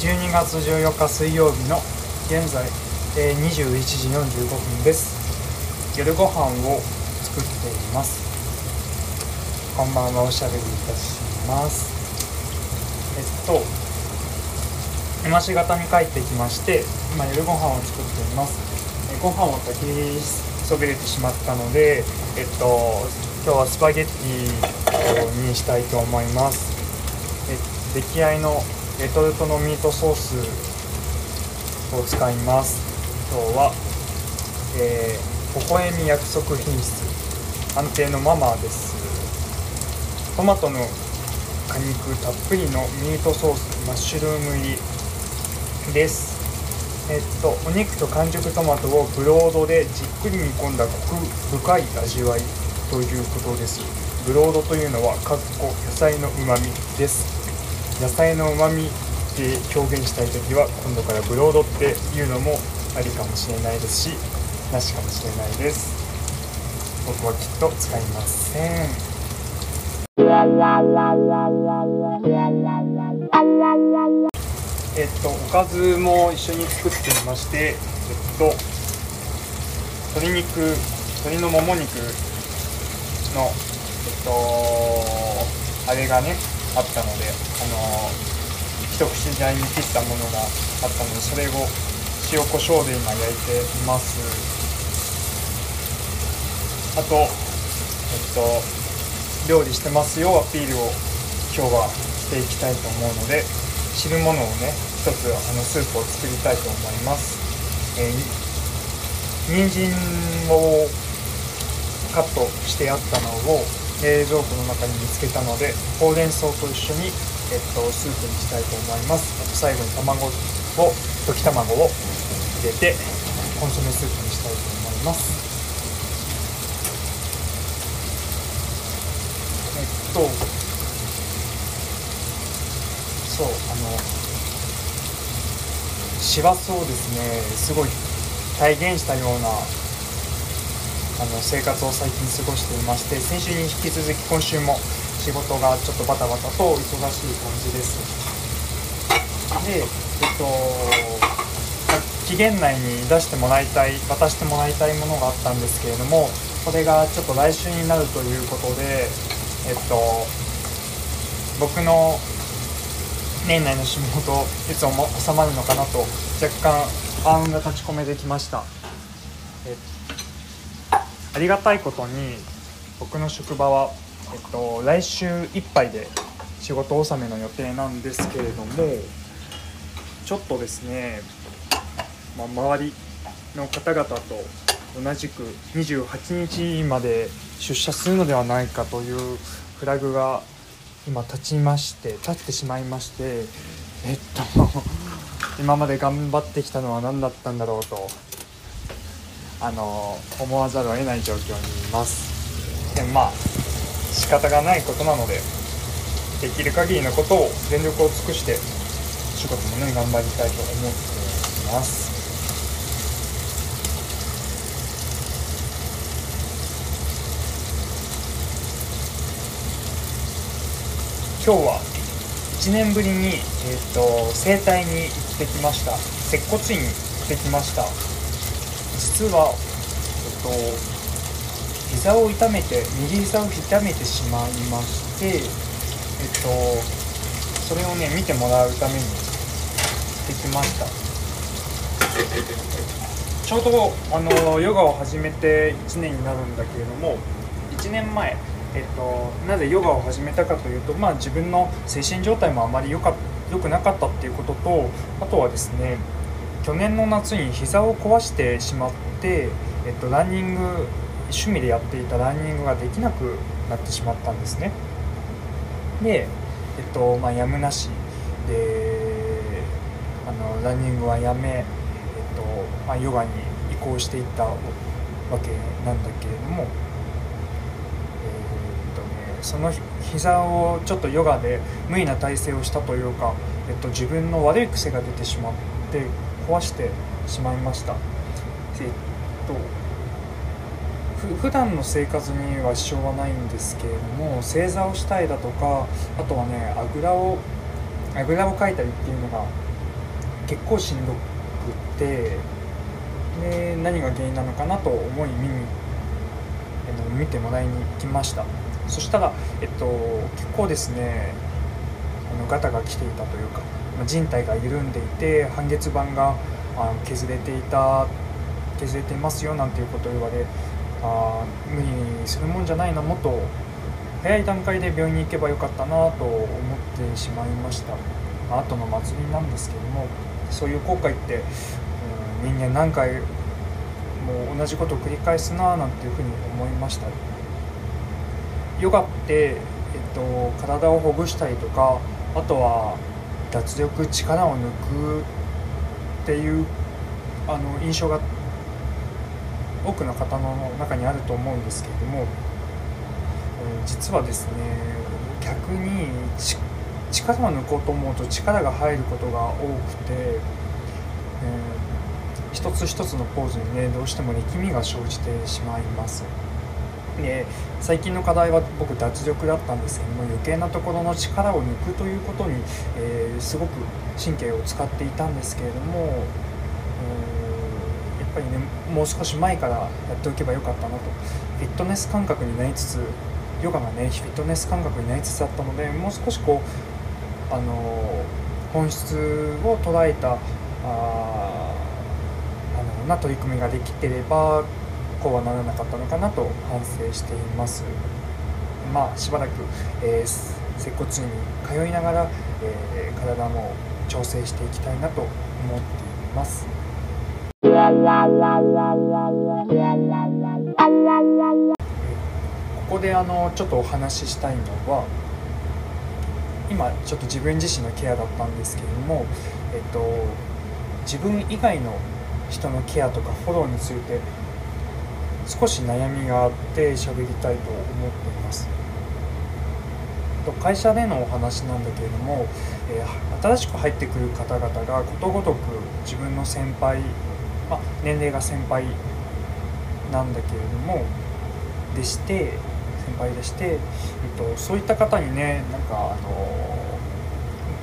12月14日水曜日の現在、えー、21時45分です。夜ご飯を作っています。こんばんはおしゃべりいたします。えっと今しがたに帰ってきまして今夜ご飯を作っています。えご飯を炊きそびれてしまったのでえっと今日はスパゲッティにしたいと思います。え出来合いのレトルトのミートソースを使います。今日は、えー、微笑み約束品質。安定のママです。トマトの果肉たっぷりのミートソースマッシュルーム入りです。えっとお肉と完熟トマトをブロードでじっくり煮込んだコク深い味わいということです。ブロードというのはかっこ野菜のうまみです。野菜のうまみで表現したい時は今度からブロードっていうのもありかもしれないですしなしかもしれないです。僕はきっと使いません。えっとおかずも一緒に作っていましてえっと鶏肉鶏のもも肉のえっとあれがねあったので、あの一口大に切ったものがあったのでそれを塩コショウで今焼いています。あとえっと料理してますよアピールを今日はしていきたいと思うので汁物をね一つあのスープを作りたいと思います、えー、人参をカットしてあったのを冷蔵庫の中に見つけたのでほうれん草と一緒に、えっと、スープにしたいと思います。あと最後に卵を溶き卵を入れてコンソメスープにしたいと思います。えっとそうあの師走をですね。すごい体現したようなあの生活を最近過ごしていまして先週に引き続き今週も仕事がちょっとバタバタと忙しい感じです。でえっと期限内に出してもらいたい渡してもらいたいものがあったんですけれどもこれがちょっと来週になるということでえっと僕の年内の仕事いつも収まるのかなと若干暗雲が立ち込めてきました。えっとありがたいことに僕の職場は、えっと、来週いっぱいで仕事納めの予定なんですけれどもちょっとですね、まあ、周りの方々と同じく28日まで出社するのではないかというフラグが今立ちまして立ってしまいましてえっと 今まで頑張ってきたのは何だったんだろうとあの思わざるを得ない状況にいます。でもまあ仕方がないことなのでできる限りのことを全力を尽くして仕事もね頑張りたいと思っています。今日は1年ぶりに、えーと、整体に行ってきました。接骨院に行ってきました。実は、えっと、膝を痛めて右膝を痛めてしまいまして、えっと、それをね見てもらうためにできました。ちょうどあのヨガを始めて1年になるんだけれども1年前えっと、なぜヨガを始めたかというと、まあ、自分の精神状態もあまり良か良くなかったっていうこととあとはですね去年の夏に膝を壊してしまって、えっと、ランニング趣味でやっていたランニングができなくなってしまったんですね。で、えっとまあ、やむなしであのランニングはやめ、えっとまあ、ヨガに移行していったわけなんだけれども、えっとね、その膝をちょっとヨガで無理な体勢をしたというか、えっと、自分の悪い癖が出てしまって壊してしまいました。えっと普段の生活には支障はないんですけれども正座をしたいだとかあとはねあぐらをあぐらをかいたりっていうのが結構しんどくってで何が原因なのかなと思い見に見てもらいに行きました。そしたら、えっと、結構ですねあのガタが来ていたというか人体が緩んでいて半月板があの削れていた削れていますよなんていうことを言われあ無理にするもんじゃないなもっと早い段階で病院に行けばよかったなと思ってしまいました、あ、後の祭りなんですけどもそういう後悔って、うん、人間何回も同じことを繰り返すななんていうふうに思いました。ヨガって、えっと、体をほぐしたりとかあとは脱力力を抜くっていうあの印象が多くの方の中にあると思うんですけれども実はですね逆に力を抜こうと思うと力が入ることが多くて、えー、一つ一つのポーズにねどうしても力みが生じてしまいます。で最近の課題は僕脱力だったんですけども余計なところの力を抜くということに、えー、すごく神経を使っていたんですけれども、やっぱりねもう少し前からやっておけばよかったなと。フィットネス感覚になりつつヨガがねフィットネス感覚になりつつあったのでもう少しこうあの本質を捉えたああのな取り組みができてればこうはならなかったのかなと反省していますまあしばらく、えー、接骨院に通いながら、えー、体も調整していきたいなと思っています。ここであのちょっとお話ししたいのは今ちょっと自分自身のケアだったんですけれども、えっと、自分以外の人のケアとかフォローについて少し悩みがあって喋りたいと思っています会社でのお話なんだけれども、えー、新しく入ってくる方々がことごとく自分の先輩、まあ、年齢が先輩なんだけれどもでして先輩でして、えっと、そういった方にねなんかあの、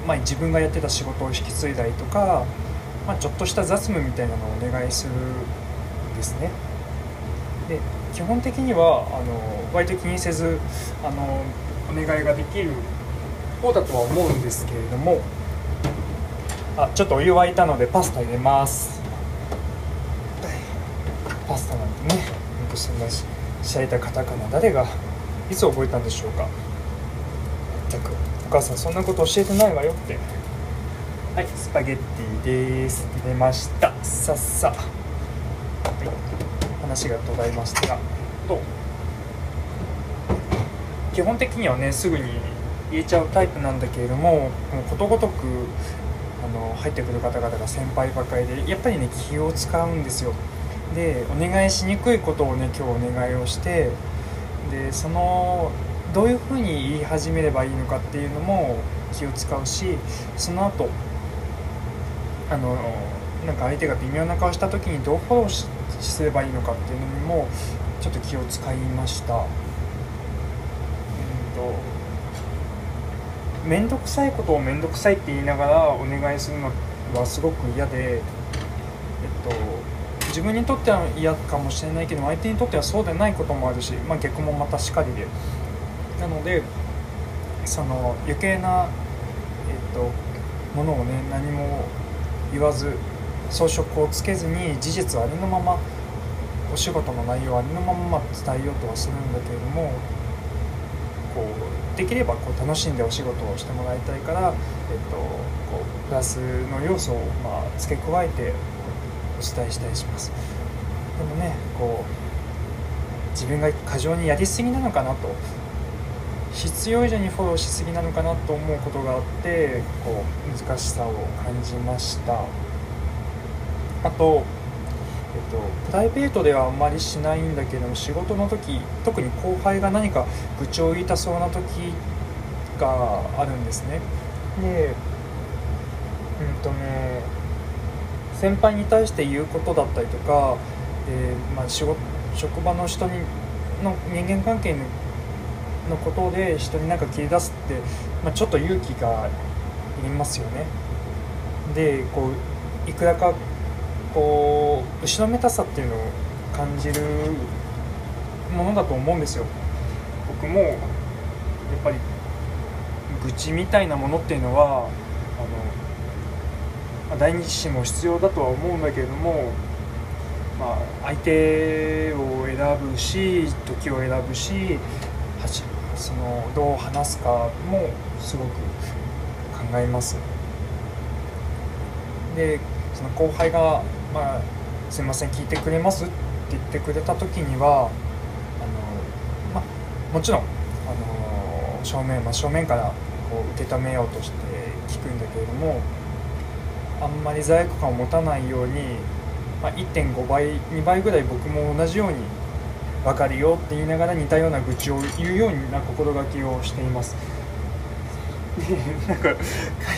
まあ、自分がやってた仕事を引き継いだりとか、まあ、ちょっとした雑務みたいなのをお願いするんですね。で基本的にはあの割と気にせずあのお願いができる方だとは思うんですけれどもあちょっとお湯沸いたのでパスタ入れます。パスタなんてね僕そんなししゃれたカタカナ。誰がいつ覚えたんでしょうか。全く。お母さんそんなこと教えてないわよって。はいスパゲッティです。入れました。さっさ、はい。話が途絶えました。がと。基本的にはねすぐに言えちゃうタイプなんだけれどももことごとくあの入ってくる方々が先輩ばかりでやっぱりね気を使うんですよ。でお願いしにくいことをね今日お願いをしてでそのどういうふうに言い始めればいいのかっていうのも気を使うしその後あのなんか相手が微妙な顔した時にどうフォローすればいいのかっていうのにもちょっと気を使いました。うんと面倒くさいことを面倒くさいって言いながらお願いするのはすごく嫌で、えっと、自分にとっては嫌かもしれないけど相手にとってはそうでないこともあるし、まあ、逆もまたしかりでなのでその余計な、えっと、ものをね何も言わず装飾をつけずに事実ありのままお仕事の内容ありのまま伝えようとはするんだけれどもこうできればこう楽しんでお仕事をしてもらいたいから、えっと、こうプラスの要素をまあ付け加えてお伝えしたりします。でもねこう自分が過剰にやりすぎなのかなと必要以上にフォローしすぎなのかなと思うことがあってこう難しさを感じました。あと、えっと、プライベートではあんまりしないんだけども仕事の時特に後輩が何か愚痴を言いたそうな時があるんですね。でうんとね先輩に対して言うことだったりとか、えー、まあ、仕事職場の人にの人間関係のことで人に何か切り出すって、まあ、ちょっと勇気がいりますよね。でこういくらかこう後ろめたさっていうのを感じるものだと思うんですよ。僕もやっぱり愚痴みたいなものっていうのはあの第二子も必要だとは思うんだけれども、まあ、相手を選ぶし時を選ぶしそのどう話すかもすごく考えます。でその後輩が「まあ、すいません聞いてくれます?」って言ってくれた時にはあの、まあ、もちろんあの正面、まあ、正面からこう受け止めようとして聞くんだけれどもあんまり罪悪感を持たないように、まあ、1.5倍2倍ぐらい僕も同じように分かるよって言いながら似たような愚痴を言うような心がけをしていますなんか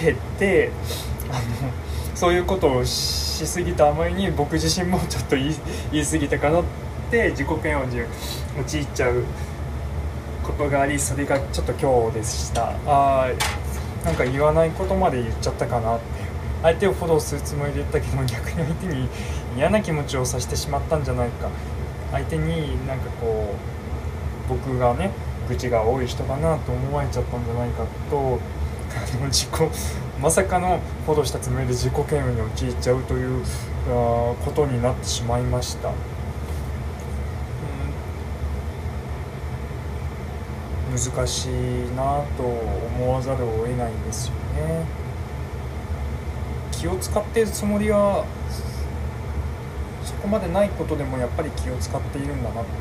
帰ってあのそういうことをしすぎたあまりに僕自身もちょっと言い言い過ぎたかなって自己嫌悪に陥っちゃうことがありそれがちょっと今日でした。あなんか言わないことまで言っちゃったかなって。相手をフォローするつもりで言ったけど逆に相手に嫌な気持ちをさせてしまったんじゃないか。相手になんかこう僕がね愚痴が多い人だなと思われちゃったんじゃないかと 自己まさかのフォローしたつもりで自己嫌悪に陥っちゃうというあことになってしまいました、うん、難しいなと思わざるを得ないんですよね。気を使っているつもりはそこまでないことでもやっぱり気を使っているんだな。って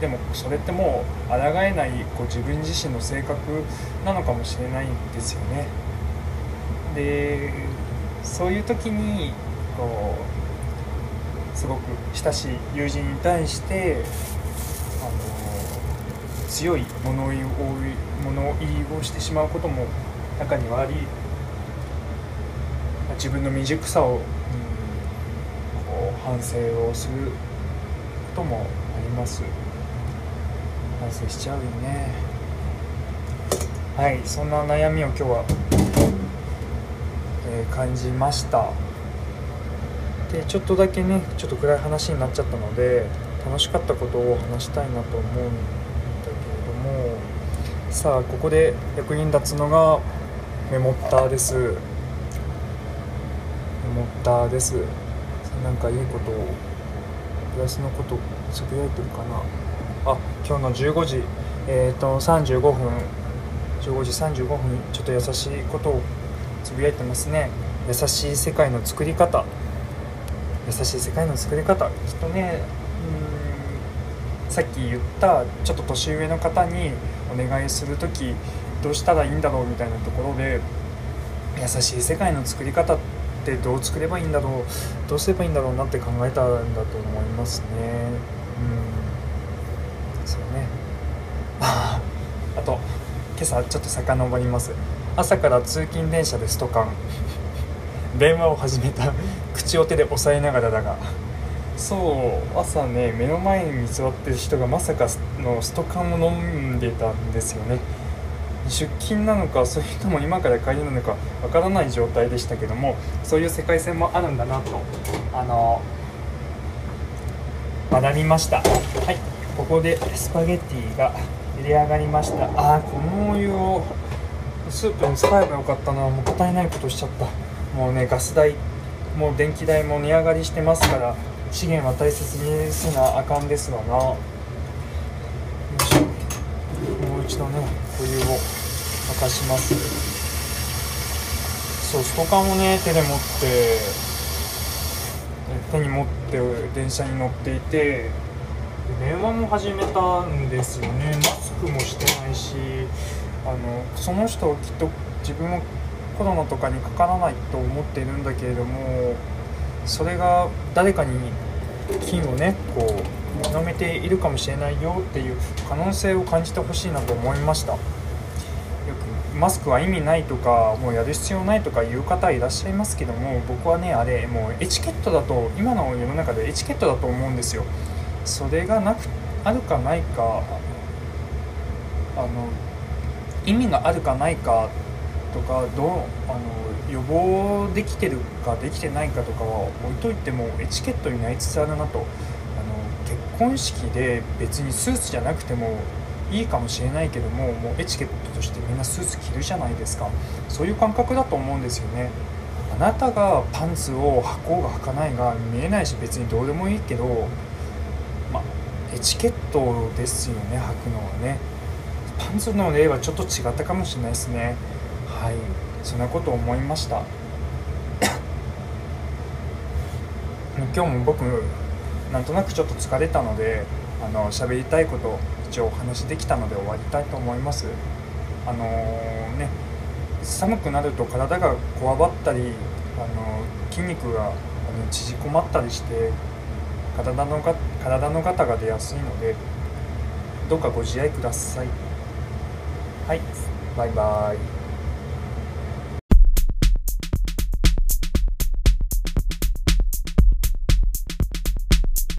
でもそれってもう抗えないこう自分自身の性格なのかもしれないんですよね。でそういう時にこうすごく親しい友人に対してあの強い物言い物言いをしてしまうことも中にはあり自分の未熟さをうん、こう反省をすることもあります。反省しちゃうよね。はいそんな悩みを今日は、えー、感じました。でちょっとだけねちょっと暗い話になっちゃったので楽しかったことを話したいなと思うんだけれどもさあここで役に立つのがメモッターです。メモッターです。なんかいいことをプラスのことつぶやいてるかな。今日の15時えっ、ー、と35分15時35分ちょっと優しいことをつぶやいてますね。優しい世界の作り方。優しい世界の作り方。きっとねうんさっき言ったちょっと年上の方にお願いする時どうしたらいいんだろうみたいなところで優しい世界の作り方ってどう作ればいいんだろうどうすればいいんだろうなって考えたんだと思いますね。ね。あと今朝ちょっと遡ります。朝から通勤電車でストカン。電話を始めた。口を手で押さえながらだが。そう朝ね目の前に座ってる人がまさかのストカンを飲んでたんですよね。出勤なのかそれとも今から帰りなのかわからない状態でしたけどもそういう世界線もあるんだなとあの学びました。はい。ここでスパゲッティが茹で上がりました。ああこのお湯をスープに使えばよかったな。もったいないことしちゃった。もうねガス代もう電気代も値上がりしてますから資源は大切にせなあかんですわな。よいしょ。もう一度ねお湯を沸かします。そうストカンをね手で持って手に持って電車に乗っていて電話も始めたんですよねマスクもしてないしあのその人はきっと自分もコロナとかにかからないと思っているんだけれどもそれが誰かに菌をねこう広めているかもしれないよっていう可能性を感じてほしいなと思いましたよく。マスクは意味ないとかもうやる必要ないとかいう方いらっしゃいますけども僕はねあれもうエチケットだと今の世の中でエチケットだと思うんですよそれがなくあるかないかあの意味があるかないかとかどうあの予防できてるかできてないかとかは置いといてもエチケットになりつつあるなと。あの結婚式で別にスーツじゃなくてもいいかもしれないけどももうエチケットとしてみんなスーツ着るじゃないですか。そういう感覚だと思うんですよね。あなたがパンツを履こうが履かないが見えないし別にどうでもいいけどチケットですよね履くのはね。パンツの例はちょっと違ったかもしれないですね。はい。そんなこと思いました。今日も僕なんとなくちょっと疲れたのであの喋りたいこと一応お話できたので終わりたいと思います。あのー、ね寒くなると体がこわばったりあの筋肉があの縮こまったりして体のが体の方が出やすいのでどうかご自愛ください。はいバイバイ。